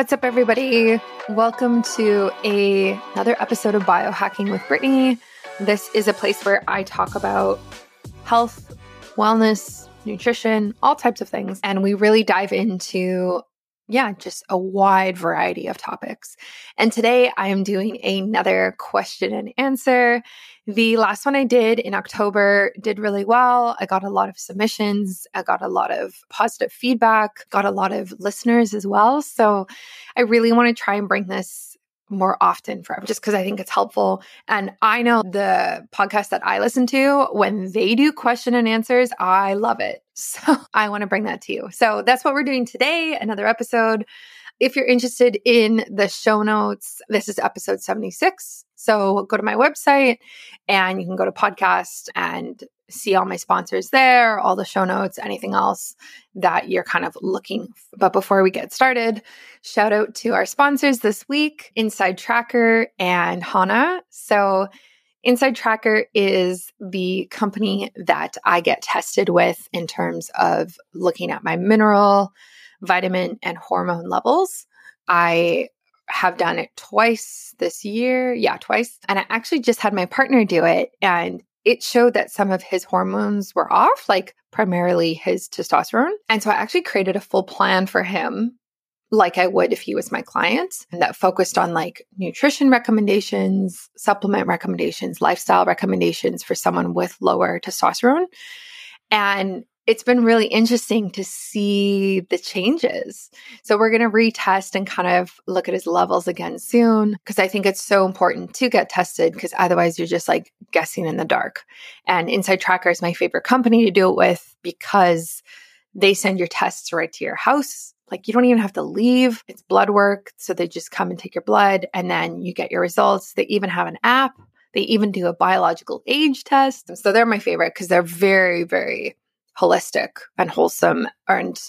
What's up, everybody? Welcome to a, another episode of Biohacking with Brittany. This is a place where I talk about health, wellness, nutrition, all types of things. And we really dive into, yeah, just a wide variety of topics. And today I am doing another question and answer. The last one I did in October did really well. I got a lot of submissions. I got a lot of positive feedback, got a lot of listeners as well. So I really want to try and bring this more often for just because I think it's helpful. And I know the podcast that I listen to, when they do question and answers, I love it. So I want to bring that to you. So that's what we're doing today, another episode. If you're interested in the show notes, this is episode 76. So go to my website and you can go to podcast and see all my sponsors there, all the show notes, anything else that you're kind of looking. But before we get started, shout out to our sponsors this week, Inside Tracker and Hana. So Inside Tracker is the company that I get tested with in terms of looking at my mineral, vitamin, and hormone levels. I have done it twice this year. Yeah, twice. And I actually just had my partner do it. And it showed that some of his hormones were off, like primarily his testosterone. And so I actually created a full plan for him, like I would if he was my client, and that focused on like nutrition recommendations, supplement recommendations, lifestyle recommendations for someone with lower testosterone. And it's been really interesting to see the changes. So we're going to retest and kind of look at his levels again soon because I think it's so important to get tested because otherwise you're just like guessing in the dark. And Inside Tracker is my favorite company to do it with because they send your tests right to your house. Like you don't even have to leave. It's blood work. So they just come and take your blood and then you get your results. They even have an app. They even do a biological age test. So they're my favorite because they're very, very holistic and wholesome and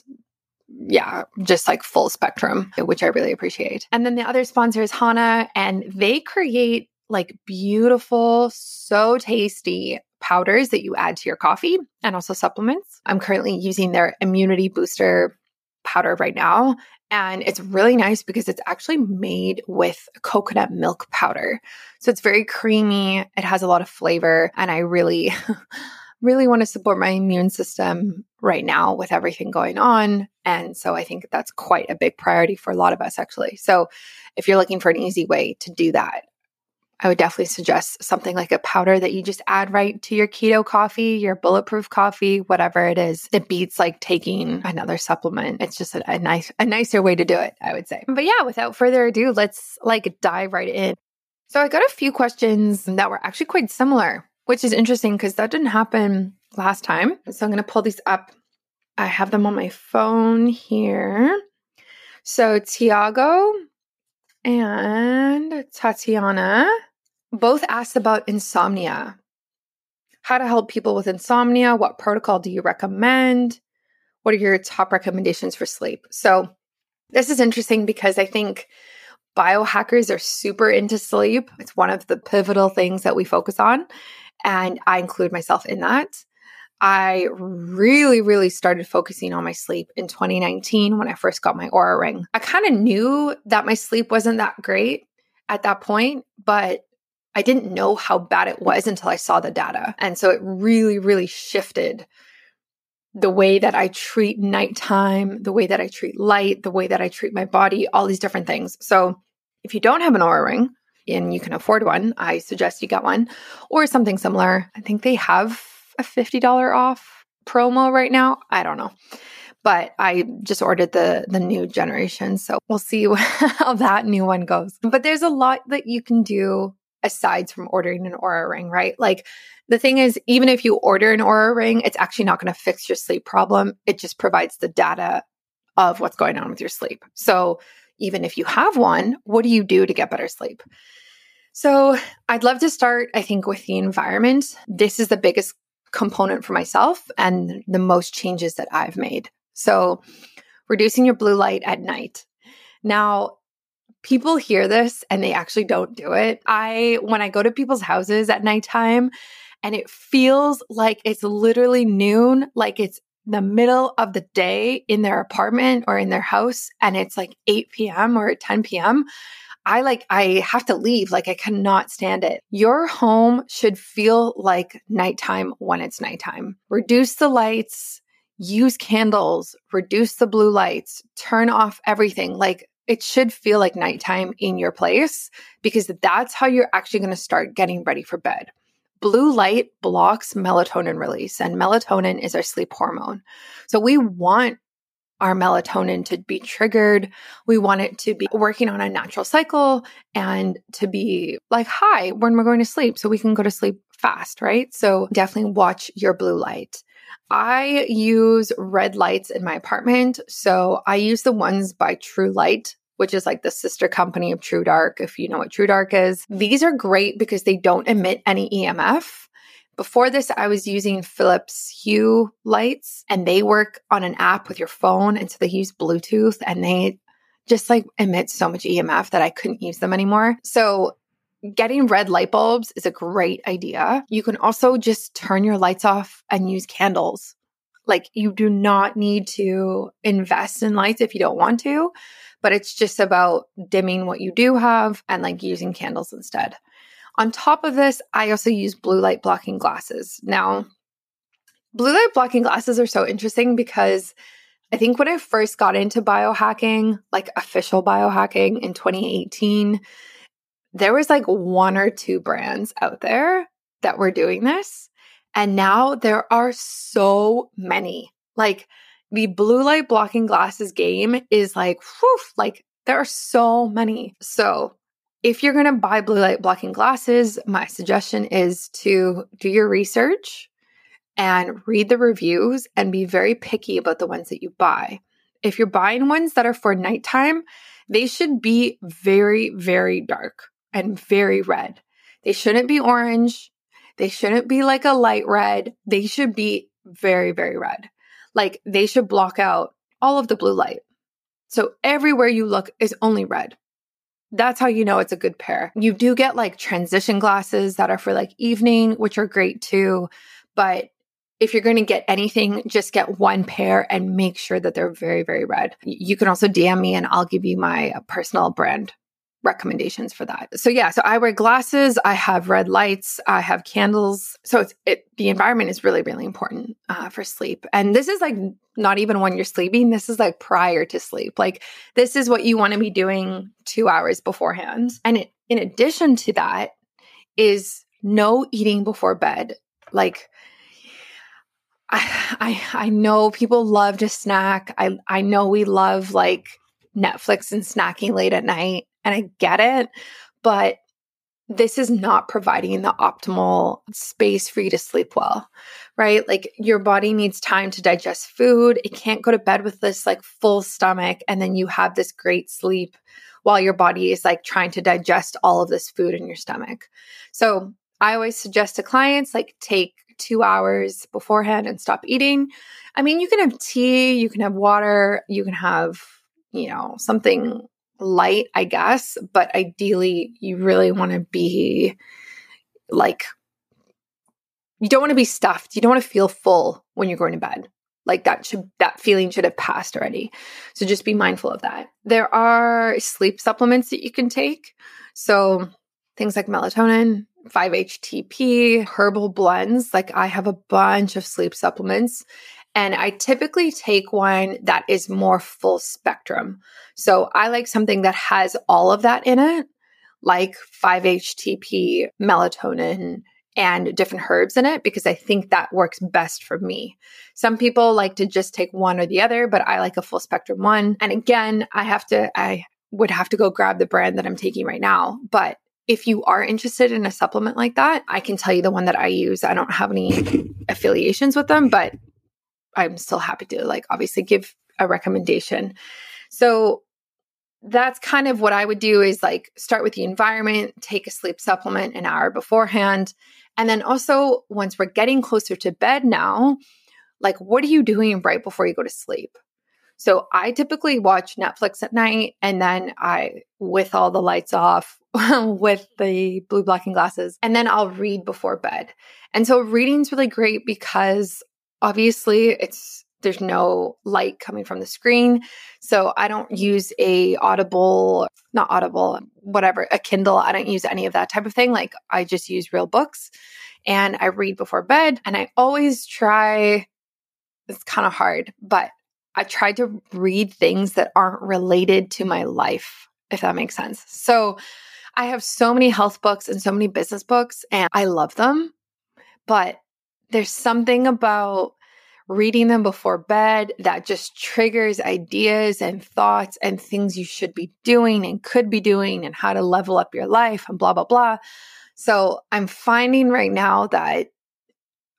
yeah, just like full spectrum, which I really appreciate. And then the other sponsor is Hana, and they create like beautiful, so tasty powders that you add to your coffee and also supplements. I'm currently using their immunity booster powder right now. And it's really nice because it's actually made with coconut milk powder. So it's very creamy. It has a lot of flavor. And I really, really want to support my immune system right now with everything going on. And so I think that's quite a big priority for a lot of us, actually. So if you're looking for an easy way to do that, I would definitely suggest something like a powder that you just add right to your keto coffee, your bulletproof coffee, whatever it is. It beats like taking another supplement. It's just a, a nice, a nicer way to do it, I would say. But yeah, without further ado, let's like dive right in. So I got a few questions that were actually quite similar which is interesting because that didn't happen last time. So I'm going to pull these up. I have them on my phone here. So Tiago and Tatiana both asked about insomnia. How to help people with insomnia? What protocol do you recommend? What are your top recommendations for sleep? So, this is interesting because I think biohackers are super into sleep. It's one of the pivotal things that we focus on. And I include myself in that. I really, really started focusing on my sleep in 2019 when I first got my Oura ring. I kind of knew that my sleep wasn't that great at that point, but I didn't know how bad it was until I saw the data. And so it really, really shifted the way that I treat nighttime, the way that I treat light, the way that I treat my body, all these different things. So if you don't have an Oura ring, and you can afford one, I suggest you get one or something similar. I think they have a $50 off promo right now. I don't know. But I just ordered the the new generation, so we'll see how that new one goes. But there's a lot that you can do aside from ordering an Oura ring, right? Like the thing is, even if you order an Oura ring, it's actually not going to fix your sleep problem. It just provides the data of what's going on with your sleep. So even if you have one, what do you do to get better sleep? So I'd love to start, I think, with the environment. This is the biggest component for myself and the most changes that I've made. So reducing your blue light at night. Now, people hear this and they actually don't do it. I, when I go to people's houses at nighttime, and it feels like it's literally noon, like it's the middle of the day in their apartment or in their house and it's like 8 p.m. or 10 p.m., I like, I have to leave. Like, I cannot stand it. Your home should feel like nighttime when it's nighttime. Reduce the lights, use candles, reduce the blue lights, turn off everything. Like, it should feel like nighttime in your place because that's how you're actually going to start getting ready for bed. Blue light blocks melatonin release, and melatonin is our sleep hormone. So, we want our melatonin to be triggered. We want it to be working on a natural cycle and to be like high when we're going to sleep so we can go to sleep fast, right? So definitely watch your blue light. I use red lights in my apartment. So I use the ones by Trulight, which is like the sister company of TrueDark, if you know what TrueDark is. These are great because they don't emit any EMF. Before this, I was using Philips Hue lights and they work on an app with your phone. And so they use Bluetooth and they just like emit so much EMF that I couldn't use them anymore. So getting red light bulbs is a great idea. You can also just turn your lights off and use candles. Like you do not need to invest in lights if you don't want to, but it's just about dimming what you do have and like using candles instead. On top of this, I also use blue light blocking glasses. Now, blue light blocking glasses are so interesting because I think when I first got into biohacking, like official biohacking in 2018, there was like one or two brands out there that were doing this. And now there are so many. Like the blue light blocking glasses game is like, whew, like there are so many. So if you're going to buy blue light blocking glasses, my suggestion is to do your research and read the reviews and be very picky about the ones that you buy. If you're buying ones that are for nighttime, they should be very, very dark and very red. They shouldn't be orange. They shouldn't be like a light red. They should be very, very red. Like they should block out all of the blue light. So everywhere you look is only red. That's how you know it's a good pair. You do get like transition glasses that are for like evening, which are great too. But if you're going to get anything, just get one pair and make sure that they're very, very red. You can also DM me and I'll give you my uh, personal brand recommendations for that. So yeah, so I wear glasses, I have red lights, I have candles. So it's it, the environment is really really important uh, for sleep. And this is like not even when you're sleeping. This is like prior to sleep. Like this is what you want to be doing two hours beforehand. And it, in addition to that, is no eating before bed. Like I, I I know people love to snack. I I know we love like Netflix and snacking late at night and I get it, but this is not providing the optimal space for you to sleep well, right? Like your body needs time to digest food. It can't go to bed with this like full stomach and then you have this great sleep while your body is like trying to digest all of this food in your stomach. So I always suggest to clients like take two hours beforehand and stop eating. I mean, you can have tea, you can have water, you can have, you know, something light, I guess, but ideally you really want to be like you don't want to be stuffed. You don't want to feel full when you're going to bed. Like that should that feeling should have passed already. So just be mindful of that. There are sleep supplements that you can take. So things like melatonin, 5-HTP, herbal blends. Like I have a bunch of sleep supplements and I typically take one that is more full spectrum. So I like something that has all of that in it, like 5-HTP, melatonin, and different herbs in it because I think that works best for me. Some people like to just take one or the other, but I like a full spectrum one. And again, I have to, I would have to go grab the brand that I'm taking right now. But if you are interested in a supplement like that, I can tell you the one that I use. I don't have any affiliations with them, but I'm still happy to like obviously give a recommendation. So that's kind of what I would do is like start with the environment, take a sleep supplement an hour beforehand. And then also, once we're getting closer to bed now, like what are you doing right before you go to sleep? So I typically watch Netflix at night and then I, with all the lights off, with the blue blocking glasses, and then I'll read before bed. And so reading's really great because obviously it's there's no light coming from the screen. So I don't use a Audible, not Audible, whatever, a Kindle. I don't use any of that type of thing. Like I just use real books and I read before bed. And I always try, it's kind of hard, but I try to read things that aren't related to my life, if that makes sense. So I have so many health books and so many business books, and I love them. But there's something about reading them before bed that just triggers ideas and thoughts and things you should be doing and could be doing and how to level up your life and blah, blah, blah. So I'm finding right now that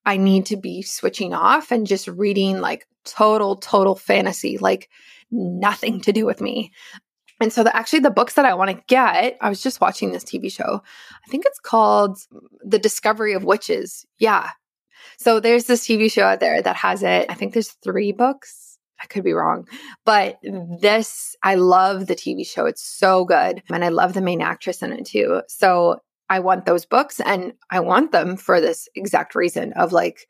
I need to be switching off and just reading like total, total fantasy, like nothing to do with me. And so, the, actually, the books that I want to get, I was just watching this TV show. I think it's called The Discovery of Witches. Yeah, so there's this TV show out there that has it. I think there's three books. I could be wrong, but this, I love the TV show. It's so good. And I love the main actress in it too. So I want those books and I want them for this exact reason of like,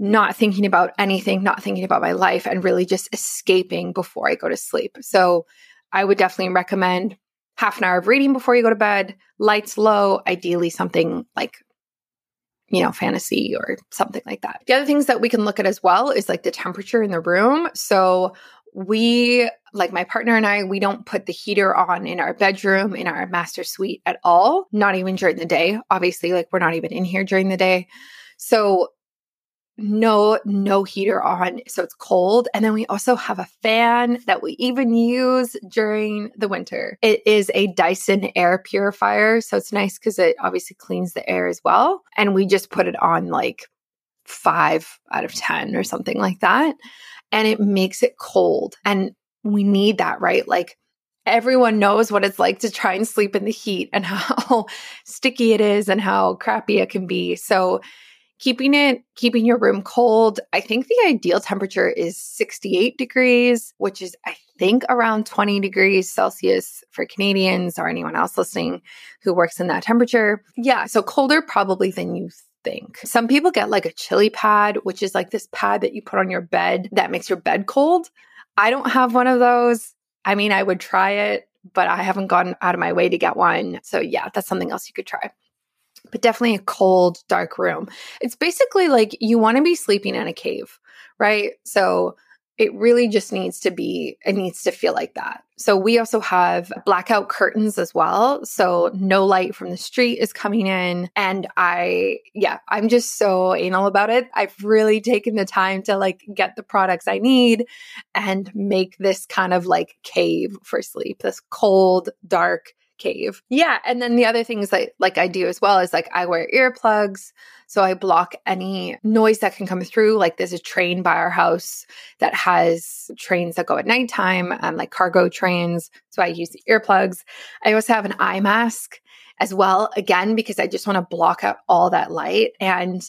not thinking about anything, not thinking about my life, and really just escaping before I go to sleep. So I would definitely recommend half an hour of reading before you go to bed, lights low, ideally something like you know, fantasy or something like that. The other things that we can look at as well is like the temperature in the room. So we, like my partner and I, we don't put the heater on in our bedroom, in our master suite at all, not even during the day. Obviously, like we're not even in here during the day. So no no heater on so it's cold. And then we also have a fan that we even use during the winter. It is a dyson air purifier so it's nice because it obviously cleans the air as well. And we just put it on like five out of ten or something like that. And it makes it cold. And we need that right? Like everyone knows what it's like to try and sleep in the heat and how sticky it is and how crappy it can be. So keeping it keeping your room cold. I think the ideal temperature is 68 degrees which is i think around 20 degrees celsius for canadians or anyone else listening who works in that temperature. Yeah so colder probably than you think. Some people get like a chili pad which is like this pad that you put on your bed that makes your bed cold. I don't have one of those. I mean i would try it but i haven't gone out of my way to get one. So yeah that's something else you could try but definitely a cold, dark room. It's basically like you want to be sleeping in a cave, right? So it really just needs to be, it needs to feel like that. So we also have blackout curtains as well. So no light from the street is coming in. And I, yeah, I'm just so anal about it. I've really taken the time to like get the products I need and make this kind of like cave for sleep, this cold, dark, cave. Yeah. And then the other things that like I do as well is like I wear earplugs. So I block any noise that can come through. Like there's a train by our house that has trains that go at nighttime, um, like cargo trains. So I use earplugs. I also have an eye mask as well, again, because I just want to block out all that light. And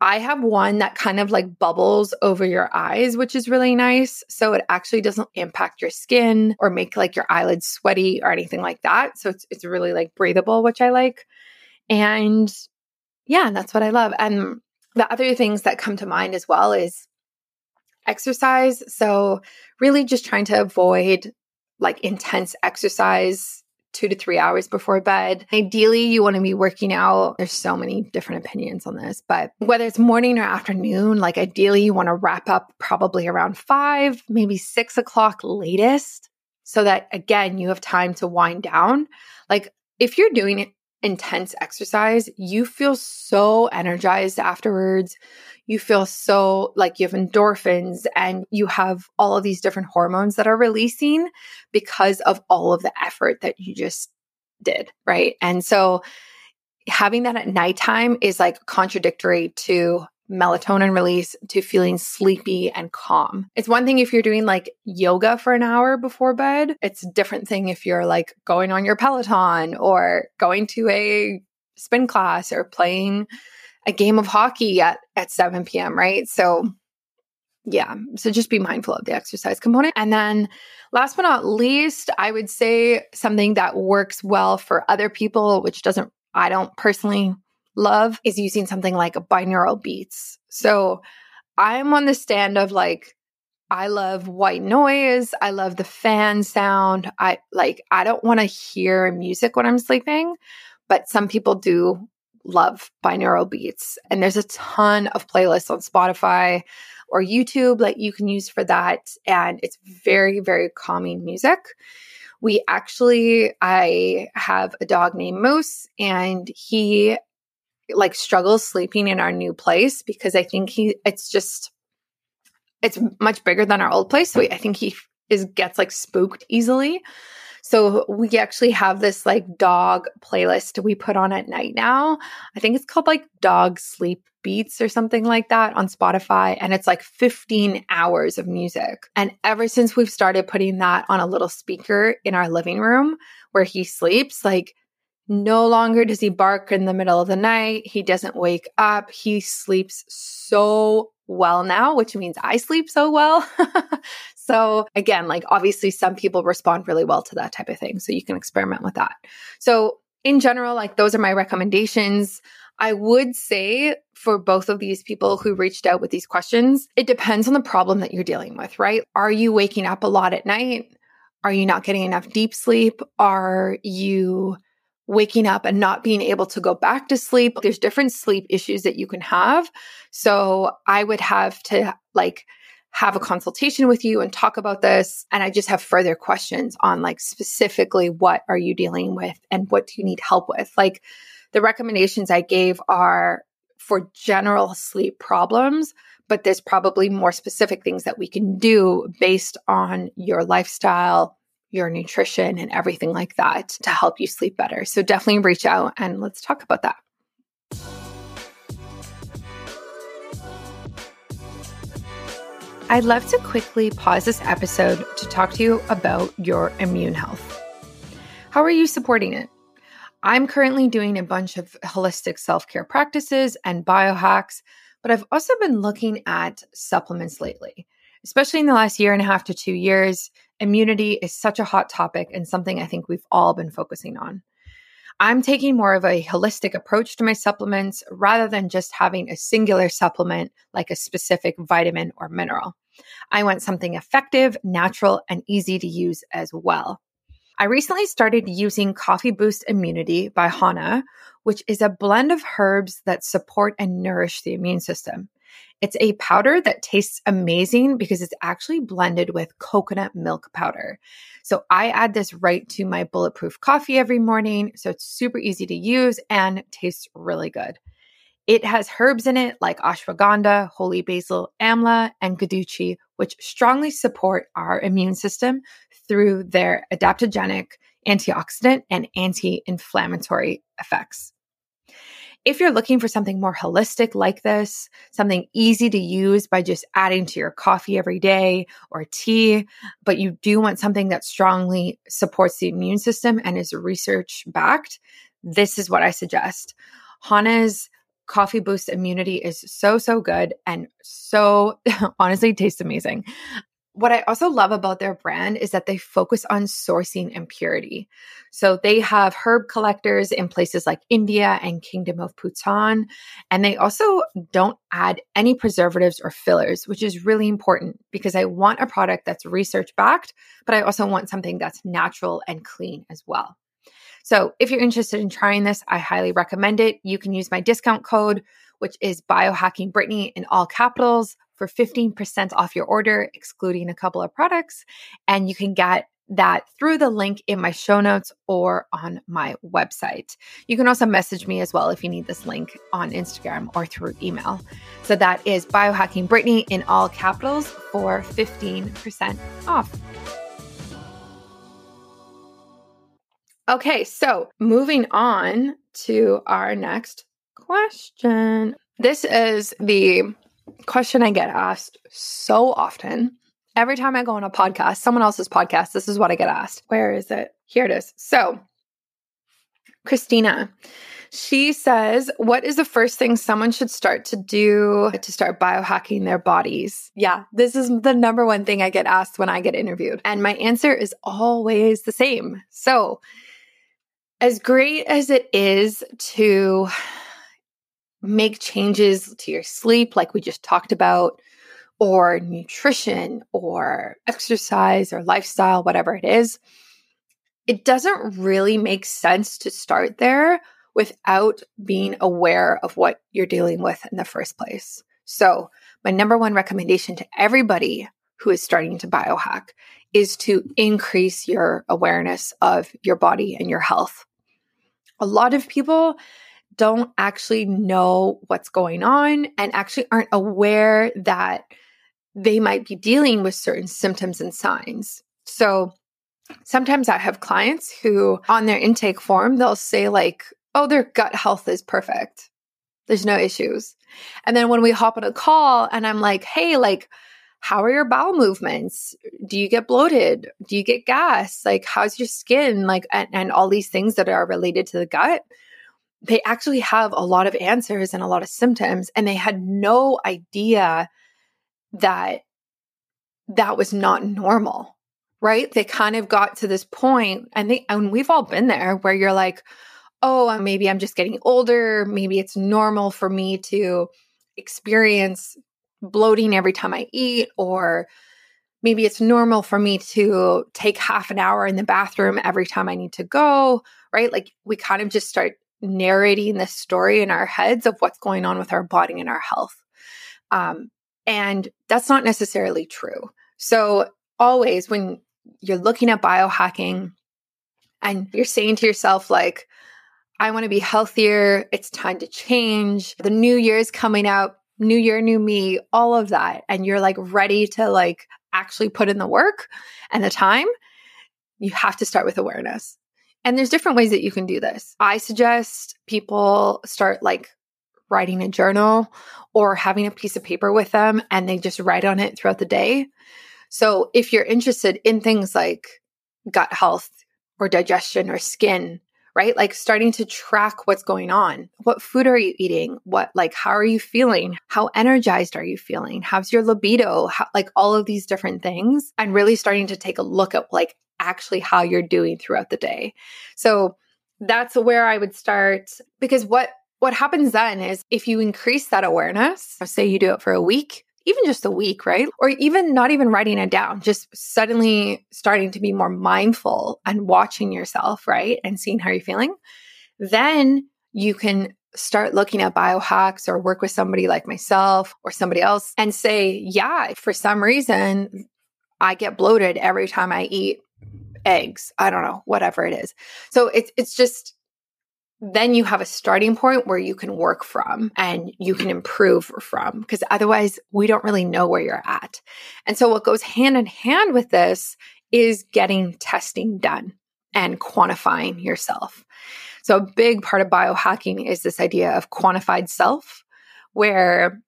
I have one that kind of like bubbles over your eyes, which is really nice. So it actually doesn't impact your skin or make like your eyelids sweaty or anything like that. So it's it's really like breathable, which I like. And yeah, that's what I love. And the other things that come to mind as well is exercise. So really just trying to avoid like intense exercise two to three hours before bed. Ideally, you want to be working out. There's so many different opinions on this, but whether it's morning or afternoon, like ideally, you want to wrap up probably around five, maybe six o'clock latest, so that again, you have time to wind down. Like if you're doing intense exercise, you feel so energized afterwards you feel so like you have endorphins and you have all of these different hormones that are releasing because of all of the effort that you just did. Right. And so having that at nighttime is like contradictory to melatonin release to feeling sleepy and calm. It's one thing if you're doing like yoga for an hour before bed. It's a different thing if you're like going on your Peloton or going to a spin class or playing a game of hockey at, at 7 p.m., right? So, yeah. So just be mindful of the exercise component. And then last but not least, I would say something that works well for other people, which doesn't, I don't personally love, is using something like binaural beats. So I'm on the stand of like, I love white noise. I love the fan sound. I like, I don't want to hear music when I'm sleeping, but some people do love binaural beats. And there's a ton of playlists on Spotify or YouTube that you can use for that. And it's very, very calming music. We actually, I have a dog named Moose, and he like struggles sleeping in our new place because I think he, it's just, it's much bigger than our old place. So I think he is gets like spooked easily. So we actually have this like dog playlist we put on at night now. I think it's called like dog sleep beats or something like that on Spotify. And it's like 15 hours of music. And ever since we've started putting that on a little speaker in our living room where he sleeps, like no longer does he bark in the middle of the night. He doesn't wake up. He sleeps so well now, which means I sleep so well. so, again, like obviously, some people respond really well to that type of thing. So, you can experiment with that. So, in general, like those are my recommendations. I would say for both of these people who reached out with these questions, it depends on the problem that you're dealing with, right? Are you waking up a lot at night? Are you not getting enough deep sleep? Are you waking up and not being able to go back to sleep? There's different sleep issues that you can have. So I would have to like, have a consultation with you and talk about this. And I just have further questions on like specifically what are you dealing with and what do you need help with? Like the recommendations I gave are for general sleep problems, but there's probably more specific things that we can do based on your lifestyle, your nutrition, and everything like that to help you sleep better. So definitely reach out and let's talk about that. I'd love to quickly pause this episode to talk to you about your immune health. How are you supporting it? I'm currently doing a bunch of holistic self care practices and biohacks, but I've also been looking at supplements lately. Especially in the last year and a half to two years, immunity is such a hot topic and something I think we've all been focusing on. I'm taking more of a holistic approach to my supplements rather than just having a singular supplement like a specific vitamin or mineral. I want something effective, natural, and easy to use as well. I recently started using Coffee Boost Immunity by Hana, which is a blend of herbs that support and nourish the immune system. It's a powder that tastes amazing because it's actually blended with coconut milk powder. So I add this right to my bulletproof coffee every morning. So it's super easy to use and tastes really good. It has herbs in it like ashwagandha, holy basil, amla, and guduchi, which strongly support our immune system through their adaptogenic, antioxidant, and anti inflammatory effects. If you're looking for something more holistic like this, something easy to use by just adding to your coffee every day or tea, but you do want something that strongly supports the immune system and is research backed, this is what I suggest. Hana's Coffee Boost Immunity is so, so good and so honestly tastes amazing. What I also love about their brand is that they focus on sourcing and purity. So they have herb collectors in places like India and Kingdom of Bhutan. And they also don't add any preservatives or fillers, which is really important because I want a product that's research backed, but I also want something that's natural and clean as well. So if you're interested in trying this, I highly recommend it. You can use my discount code, which is biohacking Brittany in all capitals for 15% off your order, excluding a couple of products. And you can get that through the link in my show notes or on my website. You can also message me as well if you need this link on Instagram or through email. So that is biohacking Brittany in all capitals for 15% off. Okay, so moving on to our next question. This is the question I get asked so often. Every time I go on a podcast, someone else's podcast, this is what I get asked. Where is it? Here it is. So, Christina, she says, What is the first thing someone should start to do to start biohacking their bodies? Yeah, this is the number one thing I get asked when I get interviewed. And my answer is always the same. So, as great as it is to make changes to your sleep, like we just talked about, or nutrition or exercise or lifestyle, whatever it is, it doesn't really make sense to start there without being aware of what you're dealing with in the first place. So, my number one recommendation to everybody who is starting to biohack is to increase your awareness of your body and your health. A lot of people don't actually know what's going on and actually aren't aware that they might be dealing with certain symptoms and signs. So sometimes I have clients who, on their intake form, they'll say, like, oh, their gut health is perfect. There's no issues. And then when we hop on a call and I'm like, hey, like, how are your bowel movements? Do you get bloated? Do you get gas? Like, how's your skin? Like, and, and all these things that are related to the gut. They actually have a lot of answers and a lot of symptoms, and they had no idea that that was not normal, right? They kind of got to this point, and they, and we've all been there where you're like, oh, uh, maybe I'm just getting older. Maybe it's normal for me to experience bloating every time I eat, or maybe it's normal for me to take half an hour in the bathroom every time I need to go, right? Like we kind of just start narrating this story in our heads of what's going on with our body and our health. Um, and that's not necessarily true. So, always when you're looking at biohacking and you're saying to yourself, like, I want to be healthier. It's time to change. The new year is coming up. New year, new me, all of that. And you're like ready to like actually put in the work and the time. You have to start with awareness. And there's different ways that you can do this. I suggest people start like writing a journal or having a piece of paper with them and they just write on it throughout the day. So if you're interested in things like gut health or digestion or skin, right? Like starting to track what's going on. What food are you eating? What, like, how are you feeling? How energized are you feeling? How's your libido? How, like, all of these different things. And really starting to take a look at, like, actually how you're doing throughout the day. So that's where I would start because what what happens then is if you increase that awareness, say you do it for a week, even just a week, right? Or even not even writing it down, just suddenly starting to be more mindful and watching yourself, right? And seeing how you're feeling. Then you can start looking at biohacks or work with somebody like myself or somebody else and say, yeah, for some reason, I get bloated every time I eat eggs. I don't know, whatever it is. So it's it's just then you have a starting point where you can work from and you can improve from because otherwise we don't really know where you're at. And so what goes hand in hand with this is getting testing done and quantifying yourself. So a big part of biohacking is this idea of quantified self where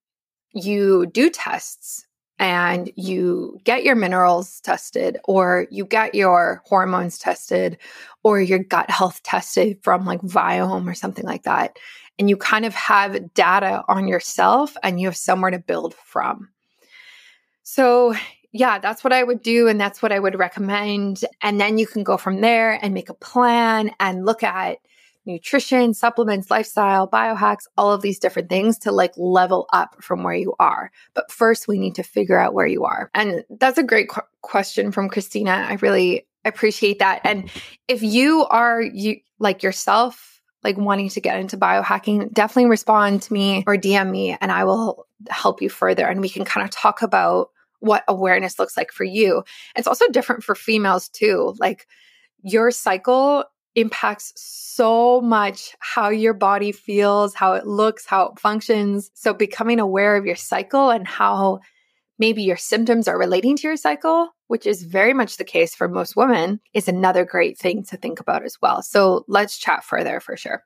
you do tests and you get your minerals tested or you get your hormones tested or your gut health tested from like Viome or something like that. And you kind of have data on yourself and you have somewhere to build from. So, yeah, that's what I would do. And that's what I would recommend. And then you can go from there and make a plan and look at nutrition, supplements, lifestyle, biohacks, all of these different things to like level up from where you are. But first, we need to figure out where you are. And that's a great qu- question from Christina. I really appreciate that. And if you are you like yourself, like wanting to get into biohacking, definitely respond to me or DM me and I will help you further. And we can kind of talk about what awareness looks like for you. It's also different for females too. Like your cycle impacts so much how your body feels, how it looks, how it functions. So becoming aware of your cycle and how maybe your symptoms are relating to your cycle, which is very much the case for most women, is another great thing to think about as well. So let's chat further for sure.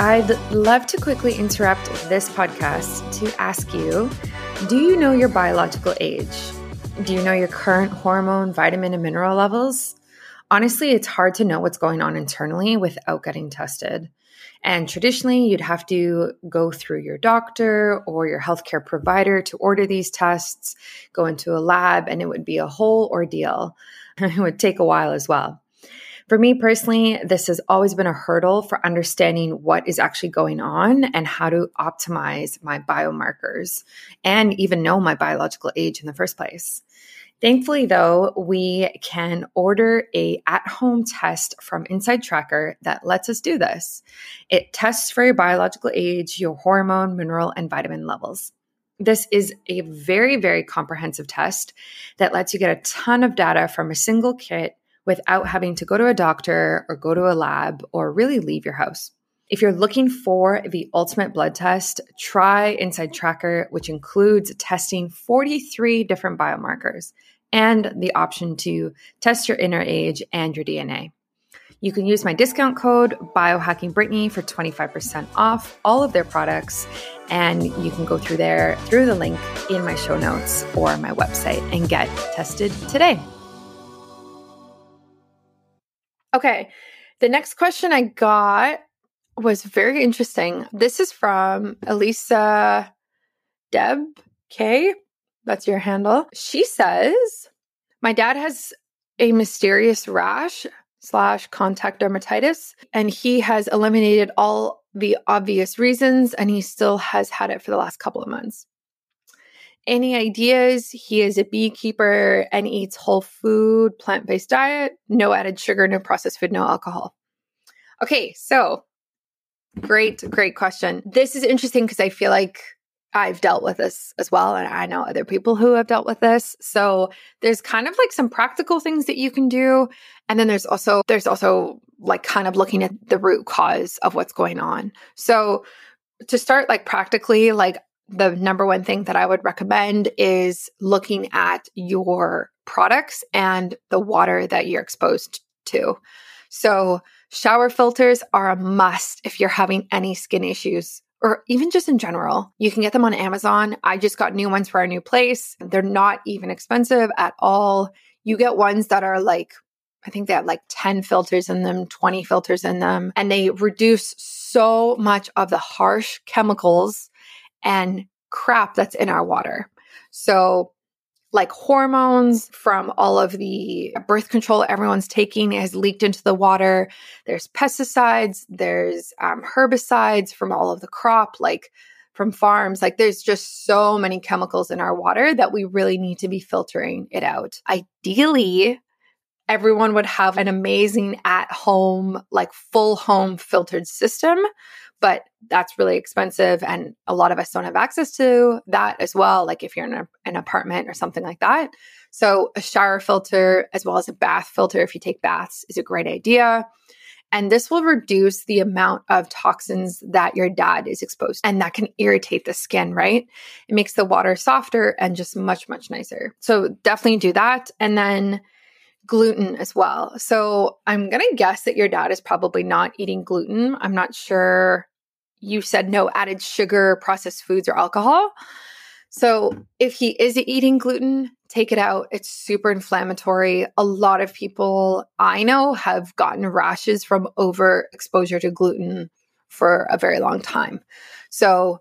I'd love to quickly interrupt this podcast to ask you Do you know your biological age? Do you know your current hormone, vitamin, and mineral levels? Honestly, it's hard to know what's going on internally without getting tested. And traditionally, you'd have to go through your doctor or your healthcare provider to order these tests, go into a lab, and it would be a whole ordeal. it would take a while as well. For me personally, this has always been a hurdle for understanding what is actually going on and how to optimize my biomarkers and even know my biological age in the first place. Thankfully, though, we can order a at-home test from Inside Tracker that lets us do this. It tests for your biological age, your hormone, mineral, and vitamin levels. This is a very, very comprehensive test that lets you get a ton of data from a single kit without having to go to a doctor or go to a lab or really leave your house. If you're looking for the ultimate blood test, try Inside Tracker, which includes testing 43 different biomarkers and the option to test your inner age and your DNA. You can use my discount code biohackingbrittany for 25% off all of their products and you can go through there through the link in my show notes or my website and get tested today. Okay. The next question I got was very interesting. This is from Elisa Deb K. That's your handle. She says, My dad has a mysterious rash slash contact dermatitis, and he has eliminated all the obvious reasons, and he still has had it for the last couple of months. Any ideas? He is a beekeeper and eats whole food, plant based diet, no added sugar, no processed food, no alcohol. Okay, so great, great question. This is interesting because I feel like I've dealt with this as well. And I know other people who have dealt with this. So there's kind of like some practical things that you can do. And then there's also, there's also like kind of looking at the root cause of what's going on. So to start like practically, like the number one thing that I would recommend is looking at your products and the water that you're exposed to. So shower filters are a must if you're having any skin issues or even just in general. You can get them on Amazon. I just got new ones for our new place. They're not even expensive at all. You get ones that are like, I think they have like 10 filters in them, 20 filters in them, and they reduce so much of the harsh chemicals and crap that's in our water. So like hormones from all of the birth control everyone's taking has leaked into the water. There's pesticides, there's um, herbicides from all of the crop, like from farms. Like there's just so many chemicals in our water that we really need to be filtering it out. Ideally, everyone would have an amazing at home, like full home filtered system but that's really expensive and a lot of us don't have access to that as well like if you're in a, an apartment or something like that so a shower filter as well as a bath filter if you take baths is a great idea and this will reduce the amount of toxins that your dad is exposed to, and that can irritate the skin right it makes the water softer and just much much nicer so definitely do that and then gluten as well. So I'm going to guess that your dad is probably not eating gluten. I'm not sure you said no added sugar, processed foods, or alcohol. So if he is eating gluten, take it out. It's super inflammatory. A lot of people I know have gotten rashes from over exposure to gluten for a very long time. So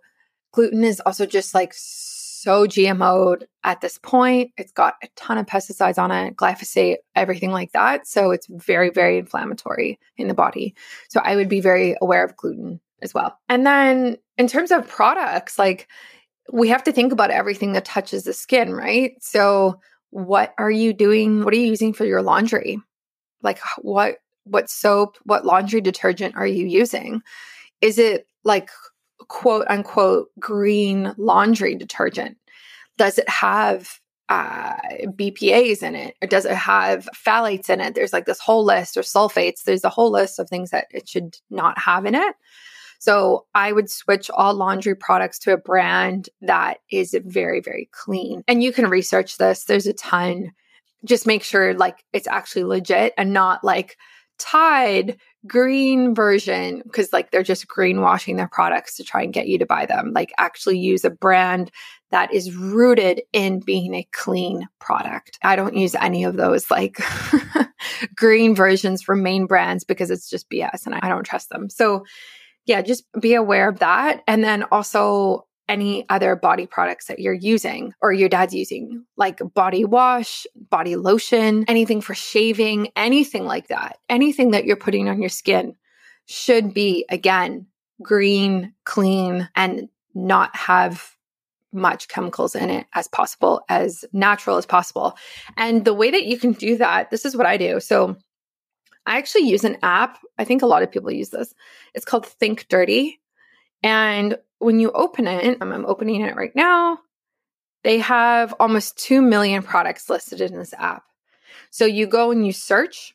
gluten is also just like so GMO'd at this point. It's got a ton of pesticides on it, glyphosate, everything like that. So it's very, very inflammatory in the body. So I would be very aware of gluten as well. And then in terms of products, like we have to think about everything that touches the skin, right? So what are you doing? What are you using for your laundry? Like what what soap, what laundry detergent are you using? Is it like quote unquote green laundry detergent? Does it have uh, BPAs in it? Or does it have phthalates in it? There's like this whole list, or sulfates. There's a whole list of things that it should not have in it. So I would switch all laundry products to a brand that is very, very clean. And you can research this. There's a ton. Just make sure like it's actually legit and not like Tide green version because like they're just greenwashing their products to try and get you to buy them. Like actually use a brand that is rooted in being a clean product. I don't use any of those like green versions from main brands because it's just BS and I don't trust them. So yeah, just be aware of that. And then also any other body products that you're using or your dad's using, like body wash, body lotion, anything for shaving, anything like that, anything that you're putting on your skin should be, again, green, clean, and not have much chemicals in it as possible, as natural as possible. And the way that you can do that, this is what I do. So I actually use an app. I think a lot of people use this. It's called Think Dirty. And when you open it, um, I'm opening it right now, they have almost 2 million products listed in this app. So you go and you search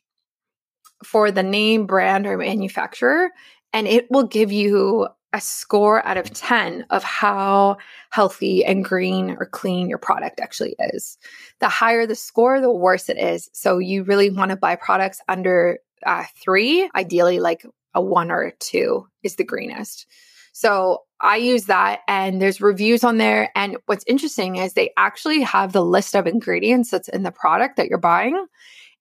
for the name, brand, or manufacturer, and it will give you a score out of 10 of how healthy and green or clean your product actually is. The higher the score, the worse it is. So you really want to buy products under uh, three, ideally like a one or a two is the greenest. So I use that and there's reviews on there. And what's interesting is they actually have the list of ingredients that's in the product that you're buying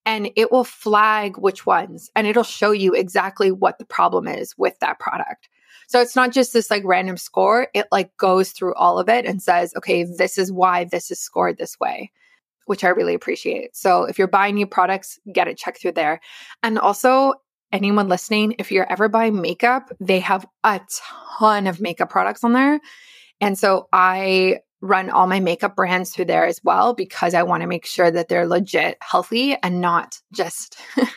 and it will flag which ones and it'll show you exactly what the problem is with that product. So it's not just this like random score, it like goes through all of it and says, okay, this is why this is scored this way, which I really appreciate. So if you're buying new products, get it checked through there. And also, anyone listening, if you're ever buying makeup, they have a ton of makeup products on there. And so I run all my makeup brands through there as well because I want to make sure that they're legit healthy and not just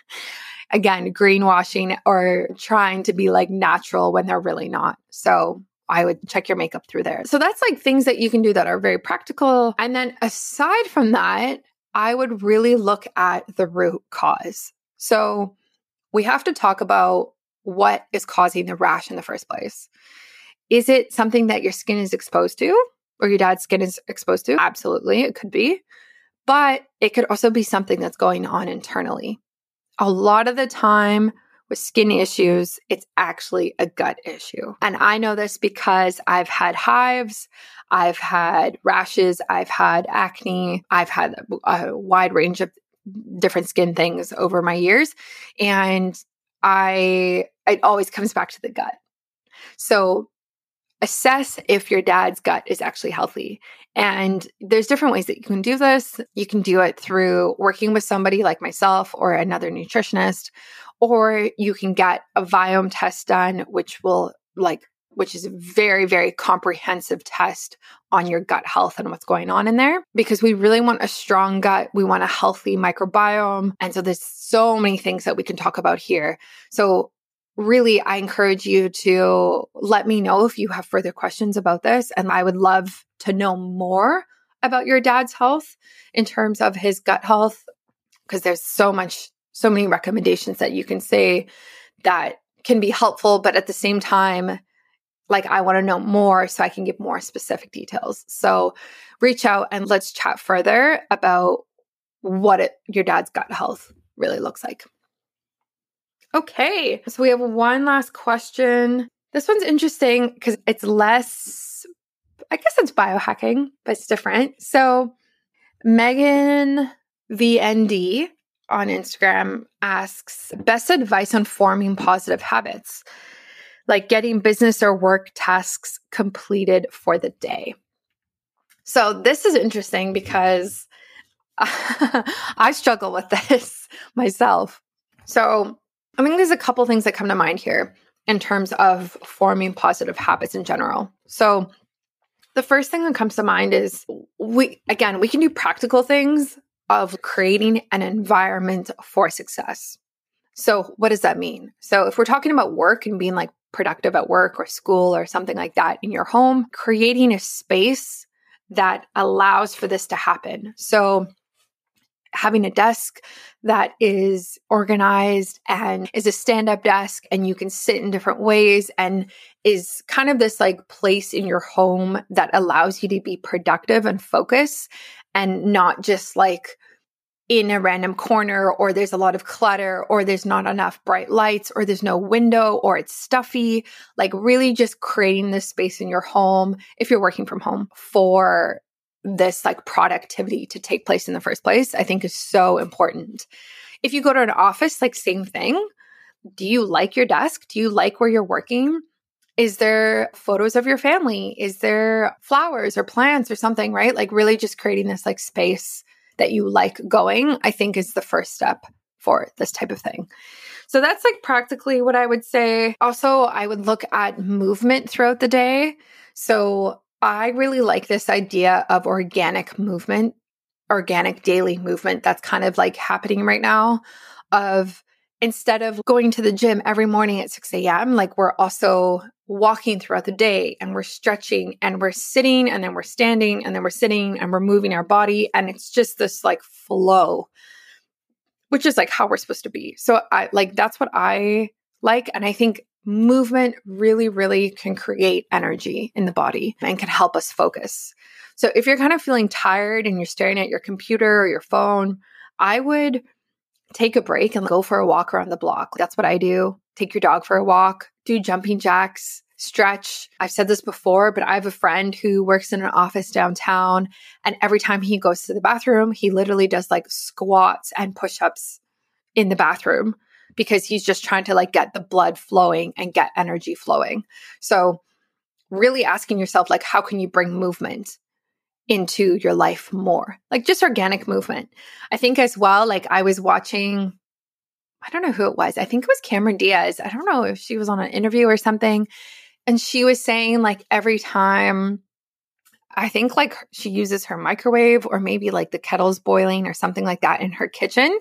again, greenwashing or trying to be like natural when they're really not. So I would check your makeup through there. So that's like things that you can do that are very practical. And then aside from that, I would really look at the root cause. So we have to talk about what is causing the rash in the first place. Is it something that your skin is exposed to or your dad's skin is exposed to? Absolutely, it could be. But it could also be something that's going on internally a lot of the time with skin issues, it's actually a gut issue. And I know this because I've had hives, I've had rashes, I've had acne, I've had a, wide range of different skin things over my years. And I, it always comes back to the gut. So assess if your dad's gut is actually healthy. And there's different ways that you can do this. You can do it through working with somebody like myself or another nutritionist, or you can get a Viome test done, which will like which is a very, very comprehensive test on your gut health and what's going on in there because we really want a strong gut. We want a healthy microbiome. And so there's so many things that we can talk about here. So really, I encourage you to let me know if you have further questions about this. And I would love to know more about your dad's health in terms of his gut health, because there's so much, so many recommendations that you can say that can be helpful. But at the same time, like I want to know more so I can give more specific details. So reach out and let's chat further about what it, your dad's gut health really looks like. Okay. So we have one last question. This one's interesting because it's less, I guess it's biohacking, but it's different. So Megan VND on Instagram asks best advice on forming positive habits, like getting business or work tasks completed for the day. So this is interesting because I struggle with this myself. So I think there's a couple things that come to mind here in terms of forming positive habits in general. So, the first thing that comes to mind is we, again, we can do practical things of creating an environment for success. So, what does that mean? So, if we're talking about work and being like productive at work or school or something like that in your home, creating a space that allows for this to happen. So, having a desk that is organized and is a stand up desk and you can sit in different ways and is kind of this like place in your home that allows you to be productive and focus and not just like in a random corner or there's a lot of clutter or there's not enough bright lights or there's no window or it's stuffy. Like really just creating this space in your home if you're working from home for this like productivity to take place in the first place, I think is so important. If you go to an office, like same thing. Do you like your desk? Do you like where you're working? Is there photos of your family? Is there flowers or plants or something, right? Like really just creating this like space that you like going, I think is the first step for this type of thing. So that's like practically what I would say. Also, I would look at movement throughout the day. So I really like this idea of organic movement, organic daily movement that's kind of like happening right now of instead of going to the gym every morning at 6 a.m., like we're also walking throughout the day and we're stretching and we're sitting and then we're standing and then we're sitting and we're moving our body. And it's just this like flow, which is like how we're supposed to be. So I like that's what I like. And I think movement really, really can create energy in the body and can help us focus. So if you're kind of feeling tired and you're staring at your computer or your phone, I would take a break and go for a walk around the block. That's what I do. Take your dog for a walk, do jumping jacks, stretch. I've said this before, but I have a friend who works in an office downtown. And every time he goes to the bathroom, he literally does like squats and push ups in the bathroom because he's just trying to like get the blood flowing and get energy flowing. So, really asking yourself, like, how can you bring movement into your life more? Like, just organic movement. I think as well, like, I was watching, I don't know who it was. I think it was Cameron Diaz. I don't know if she was on an interview or something. And she was saying, like, every time I think like she uses her microwave or maybe like the kettle's boiling or something like that in her kitchen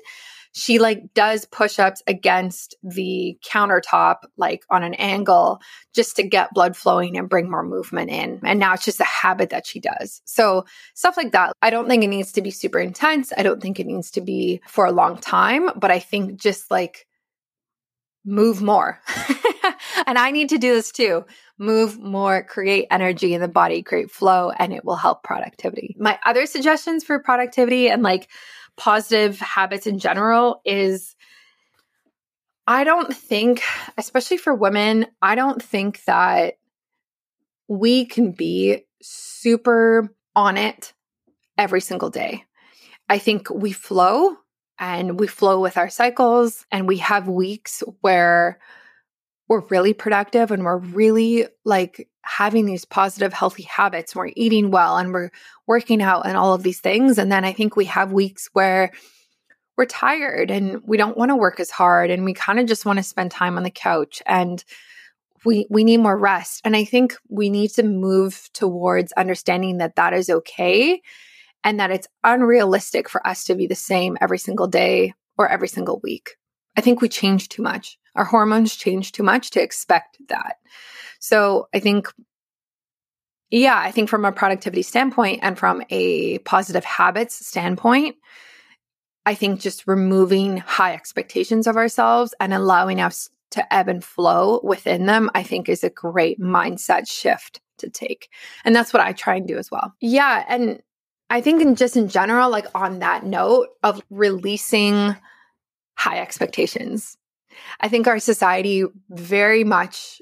she like does push-ups against the countertop like on an angle just to get blood flowing and bring more movement in. And now it's just a habit that she does. So stuff like that i don't think it needs to be super intense. I don't think it needs to be for a long time but i think just like move more. And i need to do this too. Move more, create energy in the body, create flow, and it will help productivity. My other suggestions for productivity and like positive habits in general is I don't think, especially for women, I don't think that we can be super on it every single day. I think we flow and we flow with our cycles, and we have weeks where we're really productive and we're really like having these positive, healthy habits. We're eating well and we're working out and all of these things. And then I think we have weeks where we're tired and we don't want to work as hard and we kind of just want to spend time on the couch and we we need more rest and i think we need to move towards understanding that that is okay and that it's unrealistic for us to be the same every single day or every single week i think we change too much our hormones change too much to expect that. So I think, yeah, I think from a productivity standpoint and from a positive habits standpoint, I think just removing high expectations of ourselves and allowing us to ebb and flow within them, I think is a great mindset shift to take. And that's what I try and do as well. Yeah. And I think in just in general, like on that note of releasing high expectations, I think our society very much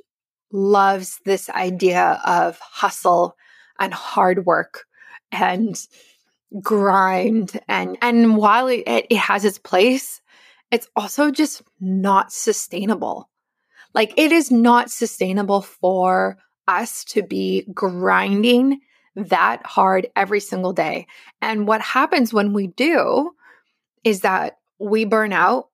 loves this idea of hustle and hard work and grind and and while it, it has its place it's also just not sustainable. Like it is not sustainable for us to be grinding that hard every single day. And what happens when we do is that we burn out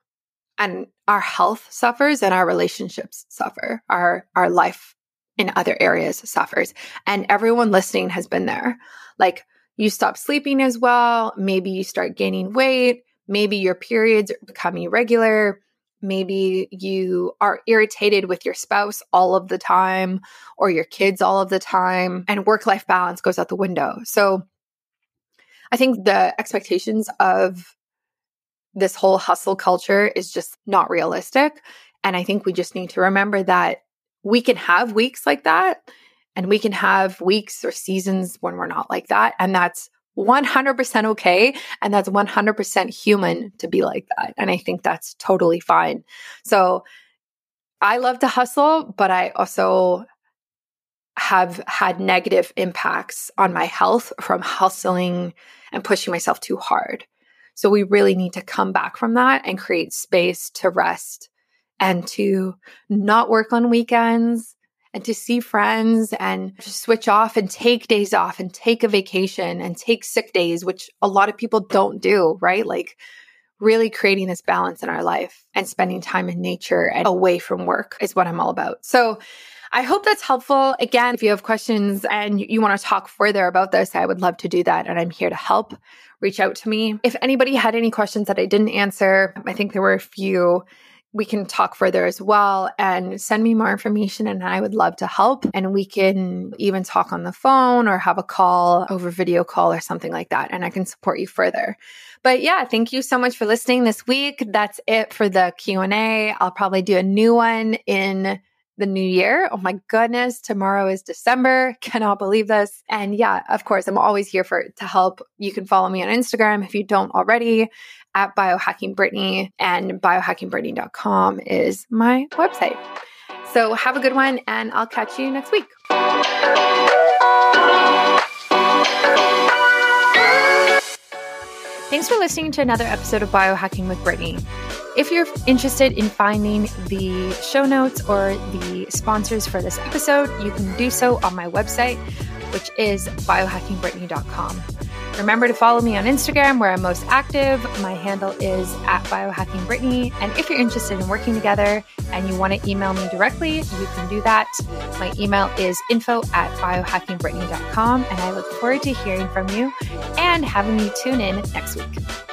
and our health suffers and our relationships suffer. Our our life in other areas suffers. And everyone listening has been there. Like you stop sleeping as well. Maybe you start gaining weight. Maybe your periods become irregular maybe you are irritated with your spouse all of the time or your kids all of the time and work life balance goes out the window. So i think the expectations of this whole hustle culture is just not realistic. And I think we just need to remember that we can have weeks like that and we can have weeks or seasons when we're not like that. And that's 100% okay. And that's 100% human to be like that. And I think that's totally fine. So I love to hustle, but I also have had negative impacts on my health from hustling and pushing myself too hard. So we really need to come back from that and create space to rest and to not work on weekends and to see friends and switch off and take days off and take a vacation and take sick days, which a lot of people don't do, right? Like really creating this balance in our life and spending time in nature and away from work is what I'm all about. So I hope that's helpful. Again, if you have questions and you want to talk further about this, I would love to do that. And I'm here to help. Reach out to me. If anybody had any questions that I didn't answer, I think there were a few we can talk further as well and send me more information and I would love to help and we can even talk on the phone or have a call over video call or something like that and I can support you further. But yeah, thank you so much for listening this week. That's it for the Q&A. I'll probably do a new one in the new year. Oh my goodness, tomorrow is December. Cannot believe this. And yeah, of course, I'm always here for to help. You can follow me on Instagram if you don't already at biohacking Brittany and biohackingbrittany.com is my website. So have a good one and I'll catch you next week. Thanks for listening to another episode of Biohacking with Brittany. If you're interested in finding the show notes or the sponsors for this episode, you can do so on my website, which is biohackingbrittany.com. Remember to follow me on Instagram where I'm most active. My handle is at biohackingbrittany. And if you're interested in working together and you want to email me directly, you can do that. My email is info at biohackingbrittany.com. And I look forward to hearing from you and having you tune in next week.